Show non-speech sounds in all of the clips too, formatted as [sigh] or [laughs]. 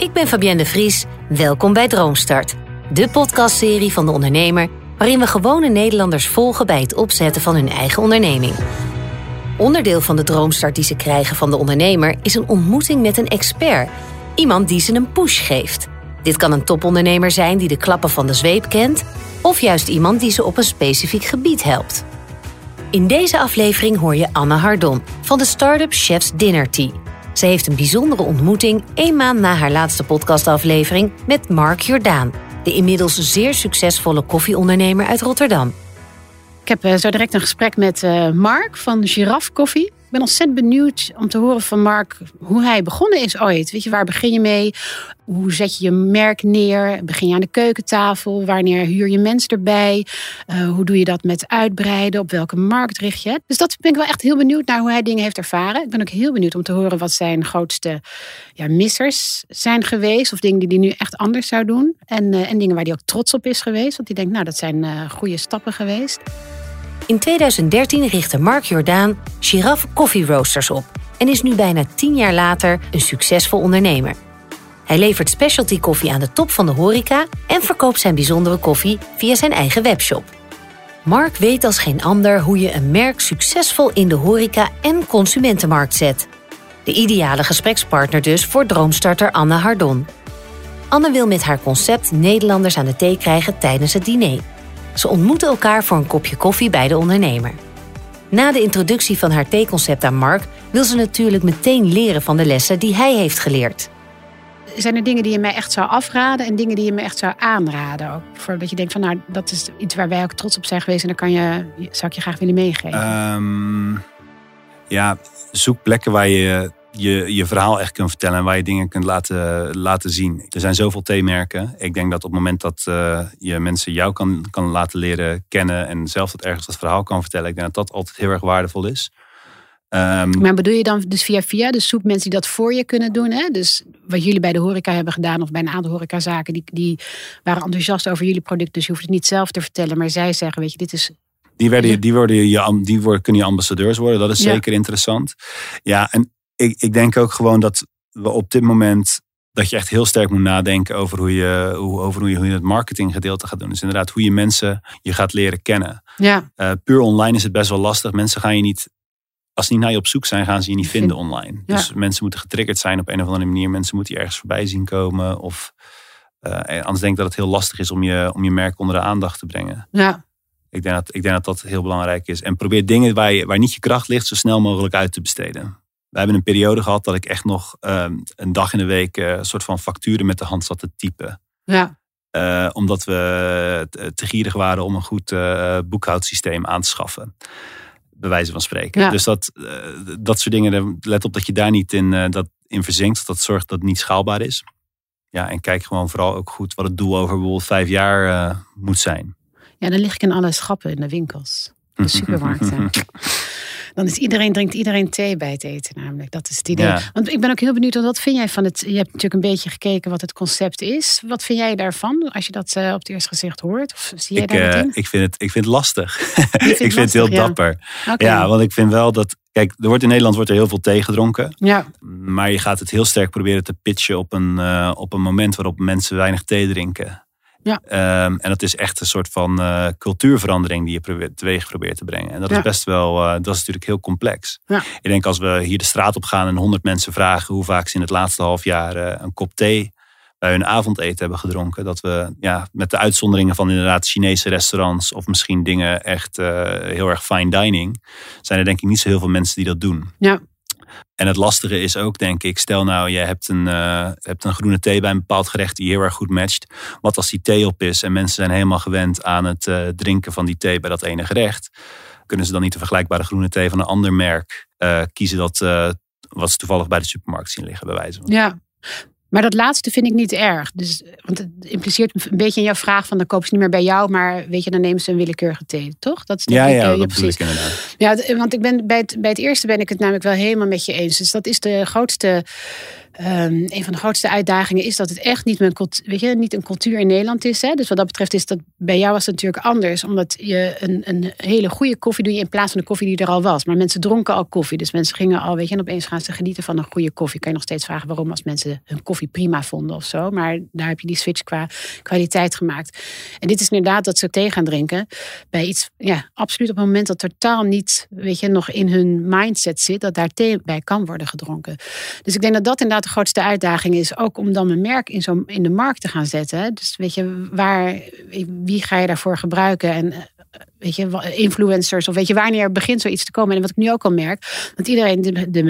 Ik ben Fabienne de Vries. Welkom bij Droomstart, de podcastserie van de ondernemer waarin we gewone Nederlanders volgen bij het opzetten van hun eigen onderneming. Onderdeel van de droomstart die ze krijgen van de ondernemer is een ontmoeting met een expert, iemand die ze een push geeft. Dit kan een topondernemer zijn die de klappen van de zweep kent, of juist iemand die ze op een specifiek gebied helpt. In deze aflevering hoor je Anne Hardon van de start-up Chefs Dinner Tea. Ze heeft een bijzondere ontmoeting één maand na haar laatste podcastaflevering met Mark Jordaan, de inmiddels zeer succesvolle koffieondernemer uit Rotterdam. Ik heb eh, zo direct een gesprek met eh, Mark van Giraffe Koffie. Ik ben ontzettend benieuwd om te horen van Mark hoe hij begonnen is ooit. Weet je, waar begin je mee? Hoe zet je je merk neer? Begin je aan de keukentafel? Wanneer huur je mensen erbij? Uh, hoe doe je dat met uitbreiden? Op welke markt richt je? Dus dat ben ik wel echt heel benieuwd naar hoe hij dingen heeft ervaren. Ik ben ook heel benieuwd om te horen wat zijn grootste ja, missers zijn geweest. Of dingen die hij nu echt anders zou doen. En, uh, en dingen waar hij ook trots op is geweest. Want hij denkt, nou, dat zijn uh, goede stappen geweest. In 2013 richtte Mark Jordaan Giraffe Coffee Roasters op en is nu bijna tien jaar later een succesvol ondernemer. Hij levert specialty koffie aan de top van de horeca en verkoopt zijn bijzondere koffie via zijn eigen webshop. Mark weet als geen ander hoe je een merk succesvol in de horeca en consumentenmarkt zet. De ideale gesprekspartner dus voor droomstarter Anne Hardon. Anne wil met haar concept Nederlanders aan de thee krijgen tijdens het diner. Ze ontmoeten elkaar voor een kopje koffie bij de ondernemer. Na de introductie van haar theeconcept aan Mark wil ze natuurlijk meteen leren van de lessen die hij heeft geleerd. Zijn er dingen die je mij echt zou afraden en dingen die je me echt zou aanraden? Ook voor dat je denkt van nou, dat is iets waar wij ook trots op zijn geweest en dan kan je, zou ik je graag willen meegeven. Um, ja, zoek plekken waar je je, je verhaal echt kunt vertellen en waar je dingen kunt laten, laten zien. Er zijn zoveel theemerken. Ik denk dat op het moment dat uh, je mensen jou kan, kan laten leren kennen en zelf dat ergens dat verhaal kan vertellen, ik denk dat dat altijd heel erg waardevol is. Um, maar bedoel je dan dus via via, dus zoek mensen die dat voor je kunnen doen? Hè? Dus wat jullie bij de horeca hebben gedaan of bij een aantal horecazaken, die, die waren enthousiast over jullie product, dus je hoeft het niet zelf te vertellen, maar zij zeggen, weet je, dit is die, werden, die, worden, je, die worden, kunnen je ambassadeurs worden. Dat is zeker ja. interessant. Ja, en ik, ik denk ook gewoon dat we op dit moment dat je echt heel sterk moet nadenken over hoe je, hoe, over hoe je, hoe je het marketinggedeelte gaat doen. Dus inderdaad, hoe je mensen je gaat leren kennen. Ja. Uh, puur online is het best wel lastig. Mensen gaan je niet, als ze niet naar je op zoek zijn, gaan ze je niet vinden online. Ja. Dus mensen moeten getriggerd zijn op een of andere manier. Mensen moeten je ergens voorbij zien komen. Of uh, anders denk ik dat het heel lastig is om je, om je merk onder de aandacht te brengen. Ja. Ik denk dat ik denk dat, dat heel belangrijk is. En probeer dingen waar, je, waar niet je kracht ligt, zo snel mogelijk uit te besteden. We hebben een periode gehad dat ik echt nog um, een dag in de week uh, een soort van facturen met de hand zat te typen. Ja. Uh, omdat we te gierig waren om een goed uh, boekhoudsysteem aan te schaffen. Bij wijze van spreken. Ja. Dus dat, dat soort dingen, let op dat je daar niet in, dat in verzinkt. Dat zorgt dat het niet schaalbaar is. Ja, en kijk gewoon vooral ook goed wat het doel over bijvoorbeeld vijf jaar moet zijn. Ja, dan lig ik in alle schappen in de winkels. De supermarkten. [laughs] dan is iedereen, drinkt iedereen thee bij het eten namelijk. Dat is het idee. Ja. Want ik ben ook heel benieuwd, wat vind jij van het... Je hebt natuurlijk een beetje gekeken wat het concept is. Wat vind jij daarvan, als je dat uh, op het eerste gezicht hoort? Of zie jij ik, daar uh, in? ik, vind het, ik vind het lastig. [laughs] Vind ik vind het heel ja. dapper. Okay. Ja, want ik vind wel dat... Kijk, er wordt in Nederland wordt er heel veel thee gedronken. Ja. Maar je gaat het heel sterk proberen te pitchen op een, uh, op een moment waarop mensen weinig thee drinken. Ja. Um, en dat is echt een soort van uh, cultuurverandering die je probeert, teweeg probeert te brengen. En dat Ja. is best wel, uh, dat is natuurlijk heel complex. Ja. Ik denk als we hier de straat op gaan en honderd mensen vragen hoe vaak ze in het laatste half jaar uh, een kop thee bij hun avondeten hebben gedronken. Dat we ja, met de uitzonderingen van inderdaad Chinese restaurants of misschien dingen echt heel erg fine dining. Zijn er denk ik niet zo heel veel mensen die dat doen. Ja. En het lastige is ook, denk ik, stel nou, je hebt een, uh, hebt een groene thee bij een bepaald gerecht die heel erg goed matcht. Wat als die thee op is en mensen zijn helemaal gewend aan het uh, drinken van die thee bij dat ene gerecht. Kunnen ze dan niet de vergelijkbare groene thee van een ander merk uh, kiezen dat wat ze toevallig bij de supermarkt zien liggen, bij wijze van. Ja. Maar dat laatste vind ik niet erg. Dus, want het impliceert een beetje in jouw vraag van dan kopen ze niet meer bij jou, maar weet je, dan nemen ze een willekeurige thee, toch? Dat is ja, ik, ja, dat precies. ik inderdaad. Ja, want ik ben bij het, bij het eerste ben ik het namelijk wel helemaal met je eens. Dus dat is de grootste Um, een van de grootste uitdagingen is dat het echt niet, weet je, niet een cultuur in Nederland is. Hè? Dus wat dat betreft is dat bij jou was het natuurlijk anders. Omdat je een, een hele goede koffie doe je in plaats van de koffie die er al was. Maar mensen dronken al koffie. Dus mensen gingen al, weet je, en opeens gaan ze genieten van een goede koffie. Kan je nog steeds vragen waarom als mensen hun koffie prima vonden of zo. Maar daar heb je die switch qua kwaliteit gemaakt. En dit is inderdaad dat ze thee gaan drinken. Bij iets, ja, absoluut op het moment dat totaal niet, weet je, nog in hun mindset zit. Dat daar thee bij kan worden gedronken. Dus ik denk dat dat inderdaad de grootste uitdaging is. Ook om dan mijn merk in, zo, in de markt te gaan zetten. Dus weet je, waar, wie ga je daarvoor gebruiken? En weet je, influencers of weet je, wanneer begint zoiets te komen. En wat ik nu ook al merk, want iedereen, de, de,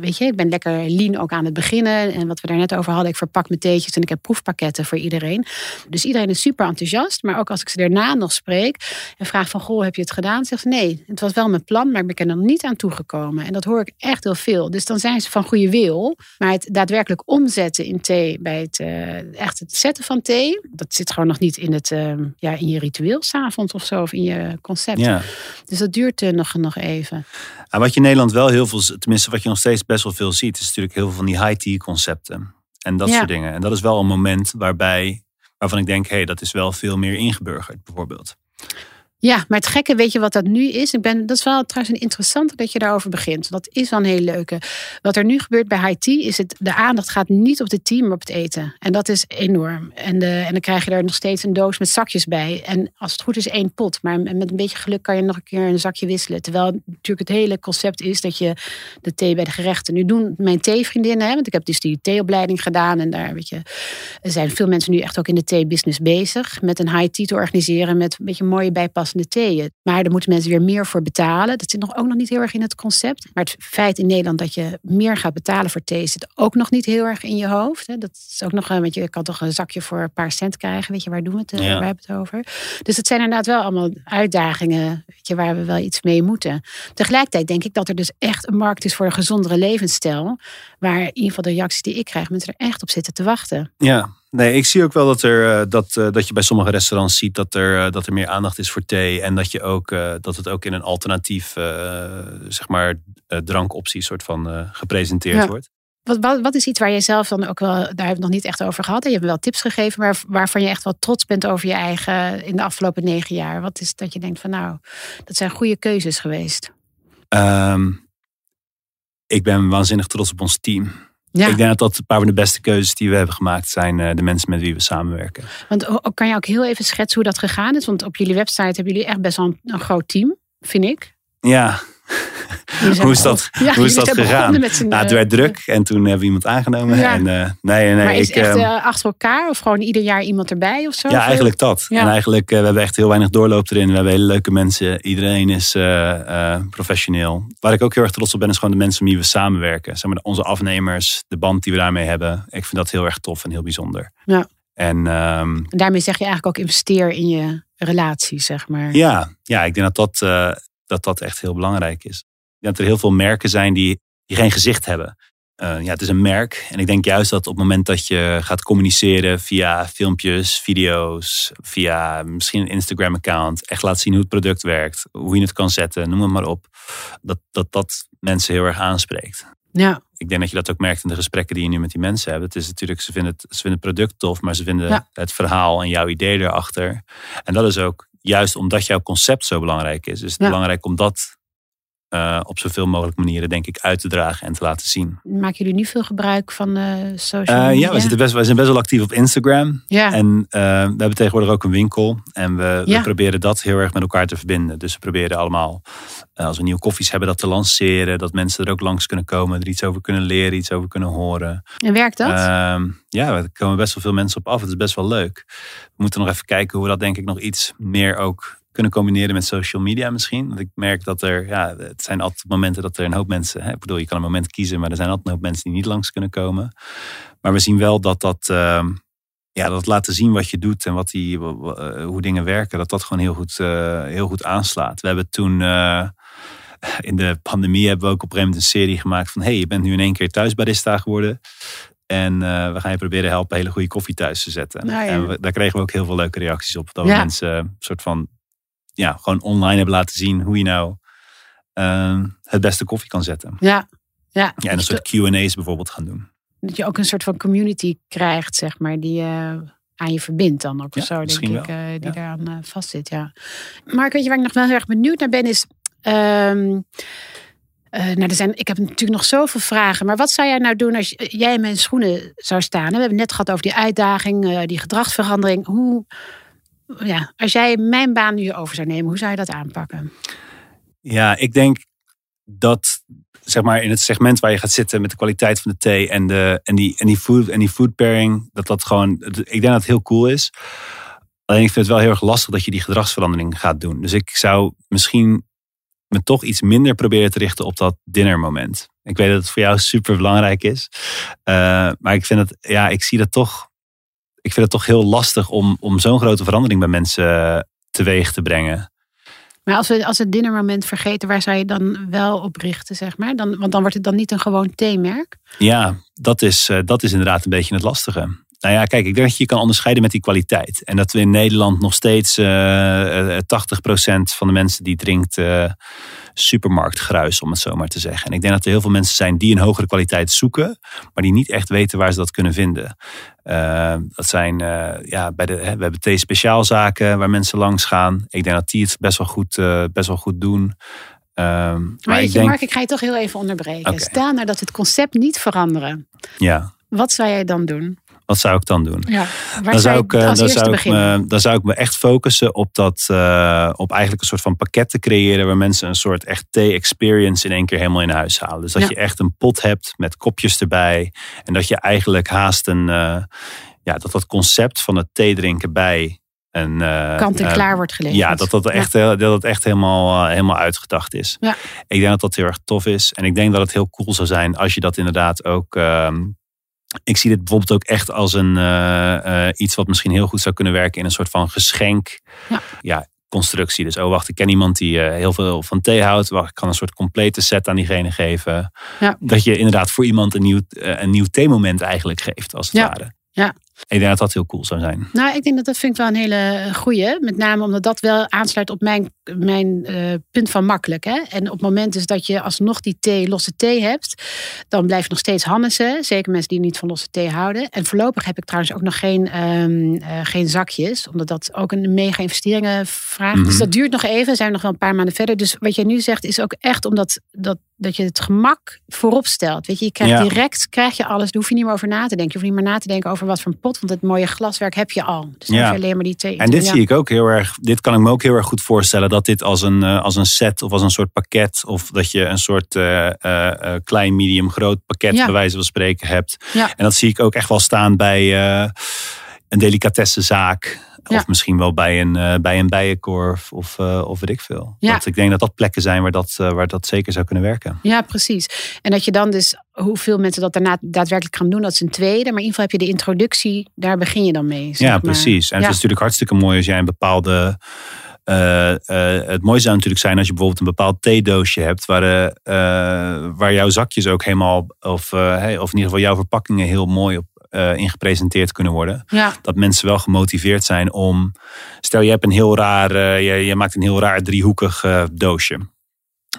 weet je, ik ben lekker lean ook aan het beginnen. En wat we daar net over hadden, ik verpak mijn theetjes en ik heb proefpakketten voor iedereen. Dus iedereen is super enthousiast. Maar ook als ik ze daarna nog spreek en vraag van, goh, heb je het gedaan? Zegt ze, nee, het was wel mijn plan, maar ik ben er nog niet aan toegekomen. En dat hoor ik echt heel veel. Dus dan zijn ze van goede wil. Maar het daadwerkelijk omzetten in thee, bij het uh, echt het zetten van thee, dat zit gewoon nog niet in, het, uh, ja, in je ritueel s'avonds of zo, of in je concept. Ja. Dus dat duurt uh, nog, nog even. En wat je in Nederland wel heel veel, tenminste wat je nog steeds best wel veel ziet, is natuurlijk heel veel van die high-tea concepten. En dat soort dingen. En dat is wel een moment waarbij, waarvan ik denk, hé, hey, dat is wel veel meer ingeburgerd bijvoorbeeld. Ja, maar het gekke, weet je wat dat nu is? Ik ben, dat is wel trouwens een interessante dat je daarover begint. Dat is wel een hele leuke. Wat er nu gebeurt bij tea is het, de aandacht gaat niet op de tea, maar op het eten. En dat is enorm. En, de, en dan krijg je er nog steeds een doos met zakjes bij. En als het goed is één pot. Maar met een beetje geluk kan je nog een keer een zakje wisselen. Terwijl natuurlijk het hele concept is dat je de thee bij de gerechten. Nu doen mijn theevriendinnen, hè, want ik heb dus die theeopleiding gedaan. En daar weet je, zijn veel mensen nu echt ook in de theebusiness bezig. Met een high tea te organiseren met een beetje mooie bijpassen de theeën. Maar daar moeten mensen weer meer voor betalen. Dat zit nog ook nog niet heel erg in het concept. Maar het feit in Nederland dat je meer gaat betalen voor thee zit ook nog niet heel erg in je hoofd. Dat is ook nog, want je kan toch een zakje voor een paar cent krijgen. Weet je, waar doen we het, eh, waar hebben we het over? Dus het zijn inderdaad wel allemaal uitdagingen weet je, waar we wel iets mee moeten. Tegelijkertijd denk ik dat er dus echt een markt is voor een gezondere levensstijl. Waar in ieder geval de reacties die ik krijg, mensen er echt op zitten te wachten. Ja, Nee, ik zie ook wel dat, er, eh, dat, eh, dat je bij sommige restaurants ziet dat er, eh, dat er meer aandacht is voor thee. En dat, je ook, dat het ook in een alternatief zeg maar, drankoptie soort van gepresenteerd wordt. Wat, wat, wat, is iets waar je zelf dan ook wel, daar hebben we het nog niet echt over gehad. Je hebt wel tips gegeven, maar waarvan je echt wel trots bent over je eigen in de afgelopen negen jaar. Wat is dat je denkt van nou, dat zijn goede keuzes geweest? Ehm, ik ben waanzinnig trots op ons team. Ja. Ik denk dat dat een paar van de beste keuzes die we hebben gemaakt zijn eh, de mensen met wie we samenwerken. Want kan je ook heel even schetsen hoe dat gegaan is? Want op jullie website hebben jullie echt best wel een groot team, vind ik. Ja, hoe is dat, hoe is dat gegaan? nou, het werd druk en toen hebben we iemand aangenomen. En, uh, nee, nee, maar is ik, echt uh, achter elkaar of gewoon ieder jaar iemand erbij of zo? Ja, eigenlijk dat. En eigenlijk, uh, we hebben echt heel weinig doorloop erin. We hebben hele leuke mensen. Iedereen is professioneel. Waar ik ook heel erg trots op ben, is gewoon de mensen met wie we samenwerken. Zeg maar, onze afnemers, de band die we daarmee hebben. Ik vind dat heel erg tof en heel bijzonder. Ja. En, um, daarmee zeg je eigenlijk ook investeer in je relatie, zeg maar. Ja, ja ik denk dat dat, dat, dat echt heel belangrijk is dat er heel veel merken zijn die, die geen gezicht hebben. Uh, ja, het is een merk. En ik denk juist dat op het moment dat je gaat communiceren via filmpjes, video's, via misschien een Instagram-account, echt laat zien hoe het product werkt, hoe je het kan zetten, noem het maar op, dat dat, dat mensen heel erg aanspreekt. Ja. Ik denk dat je dat ook merkt in de gesprekken die je nu met die mensen hebt. Het is natuurlijk, ze vinden het, ze vinden het product tof, maar ze vinden het verhaal en jouw idee erachter. En dat is ook juist omdat jouw concept zo belangrijk is. Is het belangrijk om dat uh, op zoveel mogelijk manieren, denk ik, uit te dragen en te laten zien. Maken jullie nu veel gebruik van uh, social media? ja, we, zitten best, we zijn best wel actief op Instagram. Ja. En we hebben tegenwoordig ook een winkel. En we, we, proberen dat heel erg met elkaar te verbinden. Dus we proberen allemaal, als we nieuwe koffies hebben, dat te lanceren. Dat mensen er ook langs kunnen komen, er iets over kunnen leren, iets over kunnen horen. En werkt dat? Ehm, ja, er komen best wel veel mensen op af. Het is best wel leuk. We moeten nog even kijken hoe we dat denk ik nog iets meer ook kunnen combineren met social media misschien. Want ik merk dat er, ja, het zijn altijd momenten dat er een hoop mensen, hè, ik bedoel, je kan een moment kiezen, maar er zijn altijd een hoop mensen die niet langs kunnen komen. Maar we zien wel dat dat, uh, ja, dat laten zien wat je doet en wat die, uh, hoe dingen werken, dat dat gewoon heel goed, uh, heel goed aanslaat. We hebben toen uh, in de pandemie hebben we ook op een een serie gemaakt van, hey, je bent nu in één keer thuis barista geworden. En uh, we gaan je proberen helpen hele goede koffie thuis te zetten. Nou ja. En we, daar kregen we ook heel veel leuke reacties op. Dat ja. mensen een soort van ja, gewoon online hebben laten zien hoe je nou uh, het beste koffie kan zetten. Ja, ja. ja en een soort Q&A's bijvoorbeeld gaan doen. dat je ook een soort van community krijgt, zeg maar, die je aan je verbindt dan ook. Ja, of zo, denk ik, eh, die Ja. daaraan eh, vastzit. Ja. Maar weet je waar ik nog wel heel erg benieuwd naar ben, is. ehm, eh, nou, er zijn, ik heb natuurlijk nog zoveel vragen. Maar wat zou jij nou doen als jij in mijn schoenen zou staan? We hebben het net gehad over die uitdaging, die gedragsverandering. Hoe, ja, als jij mijn baan nu over zou nemen, hoe zou je dat aanpakken? Ja, ik denk dat zeg maar in het segment waar je gaat zitten met de kwaliteit van de thee en, de, en, die, en, die, food, en die food pairing, dat dat gewoon, ik denk dat het heel cool is. Alleen ik vind het wel heel erg lastig dat je die gedragsverandering gaat doen. Dus ik zou misschien me toch iets minder proberen te richten op dat dinnermoment. Ik weet dat het voor jou super belangrijk is. Eh, maar ik vind het, ja, ik zie dat toch. Ik vind het toch heel lastig om, om zo'n grote verandering bij mensen teweeg te brengen. Maar als we, als we het dinnermoment vergeten, waar zou je dan wel op richten, zeg maar? Dan, want dan wordt het dan niet een gewoon theemerk. Ja, dat is, eh, dat is inderdaad een beetje het lastige. Nou ja, kijk, ik denk dat je je kan onderscheiden met die kwaliteit. En dat we in Nederland nog steeds eh, eh, 80% van de mensen die drinkt eh, supermarktgruis, om het zo maar te zeggen. En ik denk dat er heel veel mensen zijn die een hogere kwaliteit zoeken, maar die niet echt weten waar ze dat kunnen vinden. Eh, dat zijn, eh, ja, bij de, hè, we hebben thee speciaalzaken waar mensen langs gaan. Ik denk dat die het best wel goed, eh, best wel goed doen. Ehm, Maar, ik denk, Mark, ik ga je toch heel even onderbreken. Oké. Stel nou dat het concept niet veranderen. ja, Wat zou jij dan doen? Wat zou ik dan doen? Ja. Dan zou, ik, eh, dan, zou ik me, dan zou ik me echt focussen op dat, eh, op eigenlijk een soort van pakket te creëren waar mensen een soort echt thee-experience in één keer helemaal in huis halen. Dus dat Ja. je echt een pot hebt met kopjes erbij en dat je eigenlijk haast een, eh, ja, dat dat concept van het thee drinken bij een eh, Kant en klaar wordt geleverd. ja, dat dat echt, dat het echt helemaal, helemaal uitgedacht is. Ja. Ik denk dat dat heel erg tof is. En ik denk dat het heel cool zou zijn als je dat inderdaad ook. ehm, ik zie dit bijvoorbeeld ook echt als een, eh, eh, iets wat misschien heel goed zou kunnen werken in een soort van geschenk. Ja. constructie. Dus oh wacht, ik ken iemand die eh, heel veel van thee houdt. Wacht, ik kan een soort complete set aan diegene geven. Ja. Dat je inderdaad voor iemand een nieuw, een nieuw theemoment eigenlijk geeft, als het Ja. ware. Ja. Ik denk dat dat heel cool zou zijn. Nou, ik denk dat dat vind ik wel een hele goeie. Met name omdat dat wel aansluit op mijn, mijn eh, punt van makkelijk. Hè? En op het moment dus dat je alsnog die thee, losse thee hebt, dan blijf je nog steeds hannessen. Zeker mensen die niet van losse thee houden. En voorlopig heb ik trouwens ook nog geen, ehm, eh, geen zakjes. Omdat dat ook een mega investeringen vraagt. Mhm. Dus dat duurt nog even. We zijn nog wel een paar maanden verder. Dus wat jij nu zegt is ook echt omdat dat, dat je het gemak voorop stelt. Weet je, je krijgt Ja. direct krijg je alles. Daar hoef je niet meer over na te denken. Je hoeft niet meer na te denken over wat voor een Want het mooie glaswerk heb je al. Dus Ja. alleen maar die thee. En dit ja. zie ik ook heel erg. Dit kan ik me ook heel erg goed voorstellen. Dat dit als een, eh, als een set of als een soort pakket. Of dat je een soort eh, eh, klein, medium, groot pakket Ja. bij wijze van spreken hebt. Ja. En dat zie ik ook echt wel staan bij een delicatessenzaak. Ja. Of misschien wel bij een, eh, bij een bijenkorf of, eh, of weet ik veel. Ja. Want ik denk dat dat plekken zijn waar dat, eh, waar dat zeker zou kunnen werken. Ja, precies. En dat je dan dus, hoeveel mensen dat daarna daadwerkelijk gaan doen, dat is een tweede. Maar in ieder geval heb je de introductie, daar begin je dan mee. zeg Ja, maar. precies. En Ja. het is natuurlijk hartstikke mooi als jij een bepaalde. het mooie zou natuurlijk zijn als je bijvoorbeeld een bepaald theedoosje hebt. Waar, eh, waar jouw zakjes ook helemaal. Of, hey, of in ieder geval jouw verpakkingen heel mooi op eh, in gepresenteerd kunnen worden. Ja, Dat mensen wel gemotiveerd zijn om. Stel, je hebt een heel raar. eh, je, je maakt een heel raar driehoekig eh, doosje.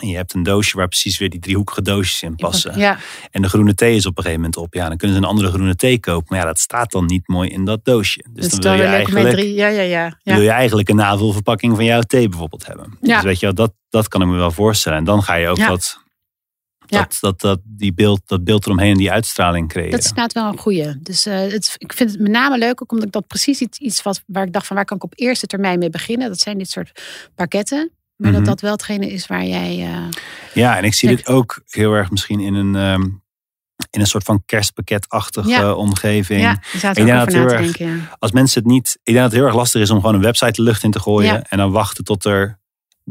En je hebt een doosje waar precies weer die driehoekige doosjes in passen. ja, En de groene thee is op een gegeven moment op. Ja, dan kunnen ze een andere groene thee kopen. Maar ja, dat staat dan niet mooi in dat doosje. Dus, dus dan wil je, eigenlijk, drie. Ja, ja, ja. ja. wil je eigenlijk een navulverpakking van jouw thee bijvoorbeeld hebben. Ja. Dus weet je wel, dat, dat kan ik me wel voorstellen. En dan ga je ook Ja. Dat, Ja. dat, dat, dat, die beeld, dat beeld eromheen en die uitstraling creëren. Dat is inderdaad wel een goeie. Dus eh, het, ik vind het met name leuk, ook omdat ik dat precies iets, iets wat, waar ik dacht van waar kan ik op eerste termijn mee beginnen. Dat zijn dit soort pakketten. Maar Mhm. dat dat wel hetgene is waar jij... eh, Ja, en ik zie dit ook heel erg misschien in een, ehm, in een soort van kerstpakketachtige Ja. omgeving. ja, Ik denk dat heel erg- denken. Ja. Als mensen het niet. Ik denk dat het heel erg lastig is om gewoon een website de lucht in te gooien. Ja. En dan wachten tot er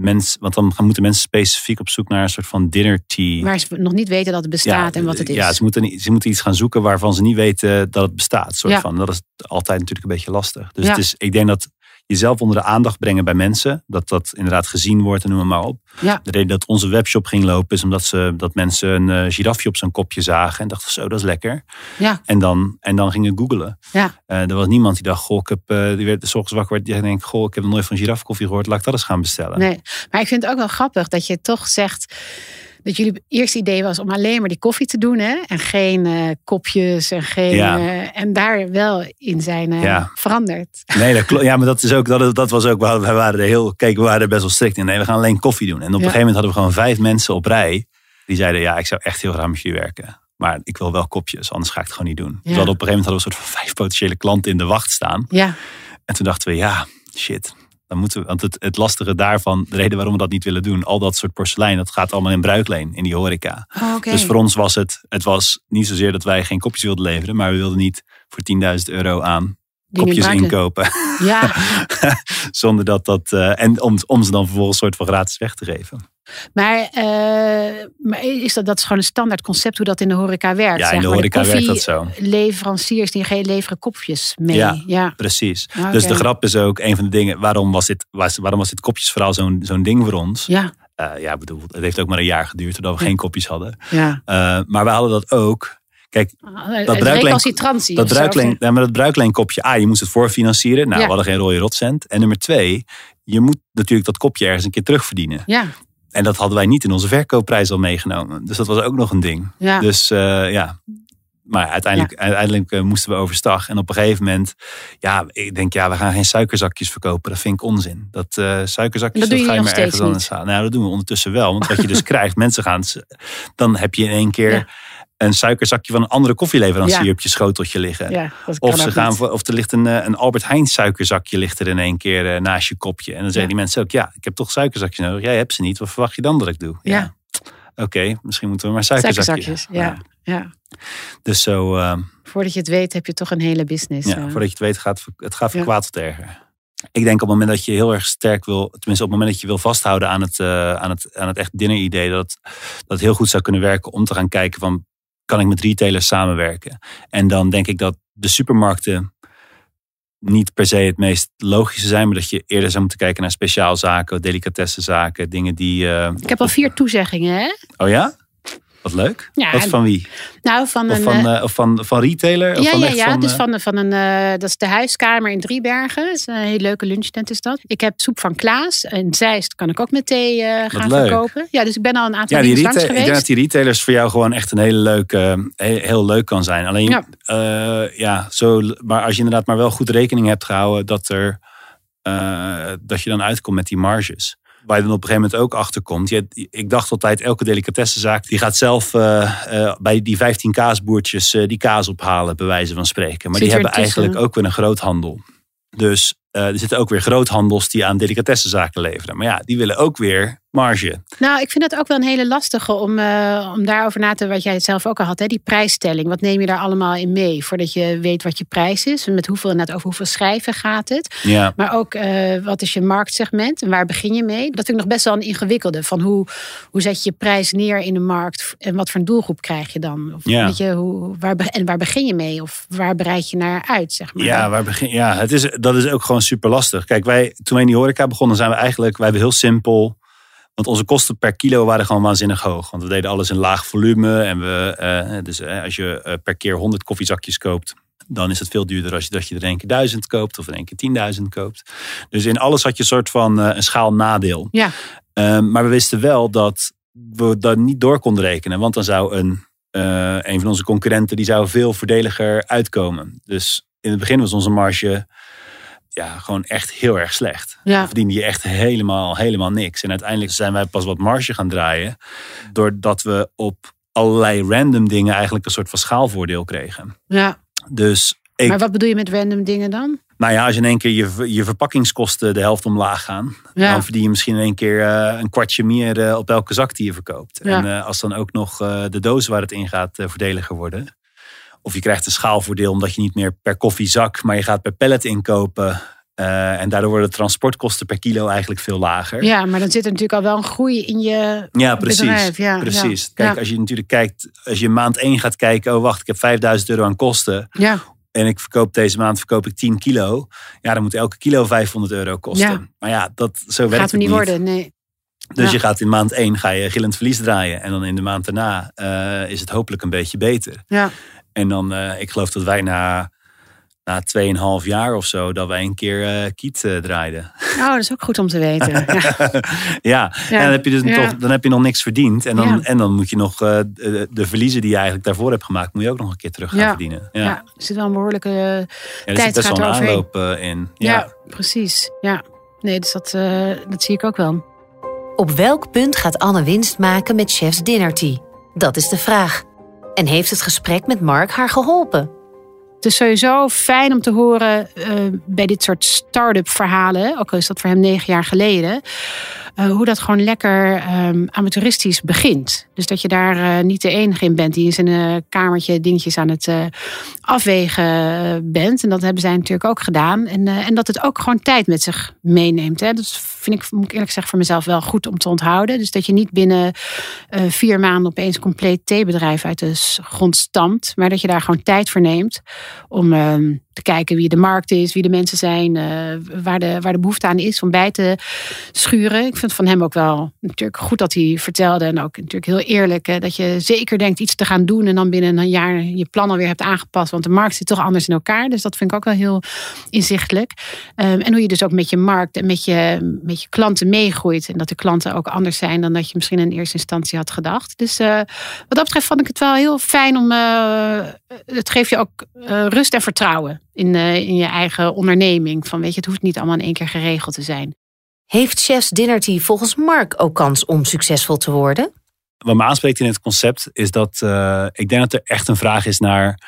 mensen. Want dan gaan- moeten mensen specifiek op zoek naar een soort van dinner tea. Waar ze nog niet weten dat het bestaat en wat het is. Ja, ze moeten, ze moeten iets gaan zoeken waarvan ze niet weten dat het bestaat. Soort Ja. van. Dat is altijd natuurlijk een beetje lastig. Dus Ja. het is, ik denk dat jezelf onder de aandacht brengen bij mensen. Dat dat inderdaad gezien wordt en noem maar op. Ja. De reden dat onze webshop ging lopen is omdat ze, dat mensen een eh, girafje op zijn kopje zagen. En dachten zo, dat is lekker. Ja, En dan, en dan gingen googelen. ja. Eh, er was niemand die dacht, goh, ik heb, eh, die werd s ochtends wakker werd, die denkt, goh, ik heb nog nooit van girafkoffie gehoord, laat ik dat eens gaan bestellen. Nee, maar ik vind het ook wel grappig dat je toch zegt. Dat jullie eerste idee was om alleen maar die koffie te doen. Hè? En geen eh, kopjes en geen. Ja. eh, en daar wel in zijn eh, Ja. veranderd. Nee, dat klopt. [laughs] Ja, maar dat, is ook, dat, dat was ook, wij waren er heel, kijk, we waren er best wel strikt in. Nee, we gaan alleen koffie doen. En op een gegeven moment hadden we gewoon vijf mensen op rij. Die zeiden, ja, ik zou echt heel graag met jullie werken. Maar ik wil wel kopjes, anders ga ik het gewoon niet doen. Dus we hadden op een gegeven moment hadden we een soort van vijf potentiële klanten in de wacht staan. Ja, En toen dachten we, ja, shit. Dan moeten we, want het, het lastige daarvan, de reden waarom we dat niet willen doen, al dat soort porselein, dat gaat allemaal in bruikleen, in die horeca. Oh. Dus voor ons was het, het was niet zozeer dat wij geen kopjes wilden leveren, maar we wilden niet voor 10.000 euro aan kopjes inkopen. Ja, [laughs] Zonder dat dat, eh, en om, om ze dan vervolgens soort van gratis weg te geven. Maar, eh, maar is dat, dat is gewoon een standaard concept hoe dat in de horeca werkt? Ja, in zeg de maar. horeca werkt dat zo. Leveranciers die geen leveren kopjes mee. Ja. ja. Precies. Ah, Dus de grap is ook, een van de dingen, waarom was dit, was, waarom was dit kopjes vooral zo'n zo'n ding voor ons? Ja, Eh, ja, ik bedoel, het heeft ook maar een jaar geduurd voordat we Ja. geen kopjes hadden. ja. Eh, maar we hadden dat ook. Kijk, dat bruikleen- dat, bruikleen, ja, maar dat bruikleenkopje, A, je moest het voorfinancieren. Nou, Ja. we hadden geen rode rotcent. En nummer twee, je moet natuurlijk dat kopje ergens een keer terugverdienen. Ja, En dat hadden wij niet in onze verkoopprijs al meegenomen. Dus dat was ook nog een ding. ja. Dus eh, ja. Maar uiteindelijk, uiteindelijk eh, moesten we overstag. En op een gegeven moment, ja, ik denk, ja, we gaan geen suikerzakjes verkopen. Dat vind ik onzin. Dat eh suikerzakjes, dat je ga je maar ergens anders halen. Nou, dat doen we ondertussen wel. Want wat je dus [laughs] krijgt, mensen gaan, dan heb je in één keer Ja. Een suikerzakje van een andere koffieleverancier Ja. op je schoteltje liggen. ja dat Of, ze gaan voor, of er ligt een, eh, een Albert Heijn suikerzakje ligt er in één keer eh, naast je kopje. En dan zeggen die mensen ook, ja, ik heb toch suikerzakjes nodig. Jij hebt ze niet. Wat verwacht je dan dat ik doe? Ja. Oké, misschien moeten we maar suikerzakjes. Suikerzakjes, ja. ja. Dus zo, eh, Voordat je het weet heb je toch een hele business. ja, eh. voordat je het weet, gaat het gaat van kwaad tot erger. Ik denk op het moment dat je heel erg sterk wil, tenminste op het moment dat je wil vasthouden aan het, aan het, aan het echt dinner-idee, dat, het- dat het heel goed zou kunnen werken om te gaan kijken van, kan ik met retailers samenwerken? En dan denk ik dat de supermarkten niet per se het meest logische zijn, maar dat je eerder zou moeten kijken naar speciaalzaken, delicatessenzaken, dingen die. eh, Ik heb al vier toezeggingen, hè? oh ja? Wat leuk. Ja, Wat en- van wie? Nou, van Of van, eh, eh, of van, van retailer? Of ja, van ja, ja. van, dus eh, van, van een, dat is de huiskamer in Driebergen. Dat is een hele leuke lunchtent is dat. Ik heb soep van Klaas. En Zeist kan ik ook met thee gaan leuk. verkopen. Ja, dus ik ben al een aantal Ja, die retail, ik denk geweest. dat die retailers voor jou gewoon echt een hele leuke, heel, heel leuk kan zijn. Alleen, Ja. ja. zo, maar als je inderdaad maar wel goed rekening hebt gehouden dat, er, dat je dan uitkomt met die marges. Waar je dan op een gegeven moment ook achter komt. Je, ik dacht altijd, elke delicatessenzaak die gaat zelf eh, eh, bij die 15 kaasboertjes eh, die kaas ophalen, bij wijze van spreken. Maar Zit die hebben tussen. eigenlijk ook weer een groothandel. Dus er zitten ook weer groothandels die aan delicatessenzaken leveren. Maar ja, die willen ook weer marge. Nou, ik vind het ook wel een hele lastige om, eh, om daarover na te wat jij het zelf ook al had, hè, die prijsstelling. Wat neem je daar allemaal in mee voordat je weet wat je prijs is? En met hoeveel, inderdaad, over hoeveel schrijven gaat het? Ja. Maar ook eh, wat is je marktsegment en waar begin je mee? Dat vind ik nog best wel een ingewikkelde. Van hoe, hoe zet je je prijs neer in de markt en wat voor een doelgroep krijg je dan? Of, Ja. weet je, hoe, waar, en waar begin je mee? Of waar bereid je naar uit? Zeg maar. Ja, waar begin, ja het is, dat is ook gewoon super lastig. Kijk, wij, toen wij in die horeca begonnen, zijn we eigenlijk, wij hebben heel simpel. Want onze kosten per kilo waren gewoon waanzinnig hoog. Want we deden alles in laag volume. En we, eh, dus eh, als je eh, per keer 100 koffiezakjes koopt, dan is het veel duurder als je, dat je er één keer 1000 koopt of in één keer 10.000 koopt. Dus in alles had je een soort van een schaal nadeel. Ja. Ehm, maar we wisten wel dat we dat niet door konden rekenen. Want dan zou een, een van onze concurrenten die zou veel voordeliger uitkomen. Dus in het begin was onze marge ja, gewoon echt heel erg slecht. Ja. Dan verdiende je echt helemaal, helemaal niks. En uiteindelijk zijn wij pas wat marge gaan draaien. Doordat we op allerlei random dingen eigenlijk een soort van schaalvoordeel kregen. ja. Dus ik, Maar wat bedoel je met random dingen dan? nou ja, als je in één keer je, je verpakkingskosten de helft omlaag gaan. Ja. Dan verdien je misschien in één keer eh, een kwartje meer eh, op elke zak die je verkoopt. Ja. En eh, als dan ook nog de dozen waar het in gaat voordeliger worden. Of je krijgt een schaalvoordeel omdat je niet meer per koffiezak, maar je gaat per pallet inkopen. Eh, en daardoor worden de transportkosten per kilo eigenlijk veel lager. Ja, maar dan zit er natuurlijk al wel een groei in je Ja, precies. bedrijf. Ja, precies. Ja. Kijk, ja. als je natuurlijk kijkt, als je maand 1 gaat kijken, oh wacht, ik heb 5000 euro aan kosten. ja. En ik verkoop deze maand verkoop ik 10 kilo. Ja, dan moet elke kilo 500 euro kosten. Ja. Maar ja, dat, zo werkt gaat het het niet worden. Nee. Dus Ja. je gaat in maand 1 ga je gillend verlies draaien. En dan in de maand daarna eh, is het hopelijk een beetje beter. Ja. En dan, eh, ik geloof dat wij na, na 2,5 jaar of zo dat wij een keer uh, kiet uh, draaiden. Oh, dat is ook goed om te weten. [laughs] ja. ja. en dan heb je dus toch, dan heb je nog niks verdiend. En dan, en dan moet je nog uh, de, de, verliezen die je eigenlijk daarvoor hebt gemaakt, moet je ook nog een keer terug gaan verdienen. Ja. er zit wel een behoorlijke ja, er tijd zit best wel een aanloop in. Ja. precies. Ja. Nee, dus dat, dat zie ik ook wel. Op welk punt gaat Anne winst maken met Chef's Dinner Tea? Dat is de vraag. En heeft het gesprek met Mark haar geholpen? Het is sowieso fijn om te horen uh, bij dit soort start-up verhalen, ook al is dat voor hem negen jaar geleden, uh, hoe dat gewoon lekker um, amateuristisch begint. Dus dat je daar uh, niet de enige in bent die in zijn kamertje dingetjes aan het afwegen bent. En dat hebben zij natuurlijk ook gedaan. En, en dat het ook gewoon tijd met zich meeneemt. Hè. Dat vind ik, moet ik eerlijk zeggen, voor mezelf wel goed om te onthouden. Dus dat je niet binnen vier maanden opeens een compleet theebedrijf uit de grond stamt, maar dat je daar gewoon tijd voor neemt om ehm, te kijken wie de markt is, wie de mensen zijn, waar, de, waar de behoefte aan is om bij te schuren. Ik vind van hem ook wel natuurlijk goed dat hij vertelde en ook natuurlijk heel eerlijk hè, dat je zeker denkt iets te gaan doen en dan binnen een jaar je plan alweer hebt aangepast, want de markt zit toch anders in elkaar. Dus dat vind ik ook wel heel inzichtelijk. Um, en hoe je dus ook met je markt en met je, met je klanten meegroeit en dat de klanten ook anders zijn dan dat je misschien in eerste instantie had gedacht. Dus uh, wat dat betreft vond ik het wel heel fijn om, uh, het geeft je ook rust en vertrouwen in, in je eigen onderneming. Van weet je, het hoeft niet allemaal in één keer geregeld te zijn. Heeft Chef's Dinner Tea volgens Mark ook kans om succesvol te worden? Wat me aanspreekt in het concept is dat uh, ik denk dat er echt een vraag is naar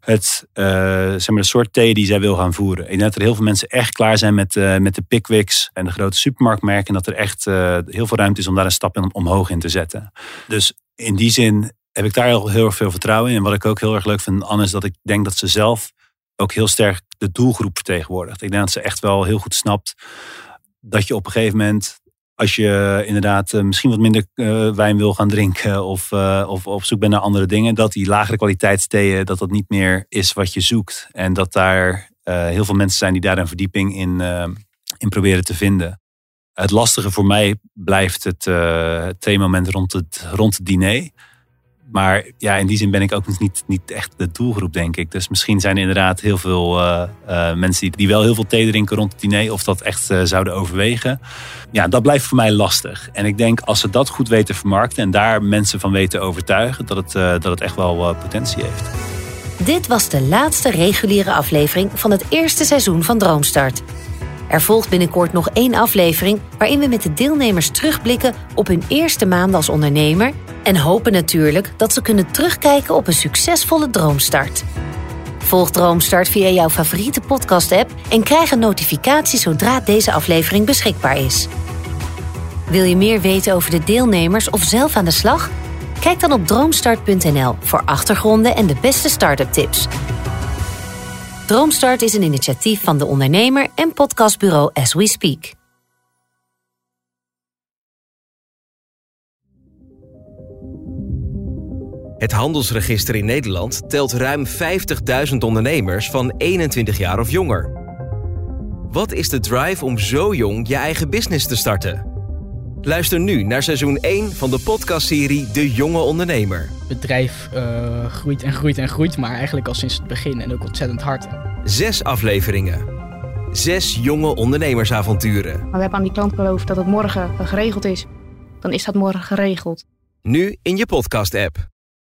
het uh, zeg maar de soort thee die zij wil gaan voeren. Ik denk dat er heel veel mensen echt klaar zijn met, uh, met de Pickwicks en de grote supermarktmerken. En dat er echt heel veel ruimte is om daar een stap in, omhoog in te zetten. Dus in die zin heb ik daar heel, heel erg veel vertrouwen in. En wat ik ook heel erg leuk vind, Anne, is dat ik denk dat ze zelf ook heel sterk de doelgroep vertegenwoordigt. Ik denk dat ze echt wel heel goed snapt dat je op een gegeven moment, als je inderdaad eh, misschien wat minder uh, wijn wil gaan drinken of, uh, of op zoek bent naar andere dingen, dat die lagere kwaliteitstheeën, dat dat niet meer is wat je zoekt. En dat daar heel veel mensen zijn die daar een verdieping in, in proberen te vinden. Het lastige voor mij blijft het theemoment rond het, rond het diner. Maar ja, in die zin ben ik ook niet, niet echt de doelgroep, denk ik. Dus misschien zijn er inderdaad heel veel uh, uh, mensen die, die wel heel veel thee drinken rond het diner. Of dat echt uh, zouden overwegen. Ja, dat blijft voor mij lastig. En ik denk als ze dat goed weten vermarkten en daar mensen van weten overtuigen, dat het, dat het echt wel potentie heeft. Dit was de laatste reguliere aflevering van het eerste seizoen van Droomstart. Er volgt binnenkort nog één aflevering waarin we met de deelnemers terugblikken op hun eerste maanden als ondernemer en hopen natuurlijk dat ze kunnen terugkijken op een succesvolle droomstart. Volg Droomstart via jouw favoriete podcast-app en krijg een notificatie zodra deze aflevering beschikbaar is. Wil je meer weten over de deelnemers of zelf aan de slag? Kijk dan op droomstart.nl voor achtergronden en de beste start-up tips. Droomstart is een initiatief van de ondernemer en podcastbureau As We Speak. Het handelsregister in Nederland telt ruim 50.000 ondernemers van 21 jaar of jonger. Wat is de drive om zo jong je eigen business te starten? Luister nu naar seizoen 1 van de podcastserie De Jonge Ondernemer. Het bedrijf uh, groeit en groeit en groeit, maar eigenlijk al sinds het begin en ook ontzettend hard. Zes afleveringen. Zes jonge ondernemersavonturen. Maar we hebben aan die klant beloofd dat het morgen geregeld is. Dan is dat morgen geregeld. Nu in je podcast-app.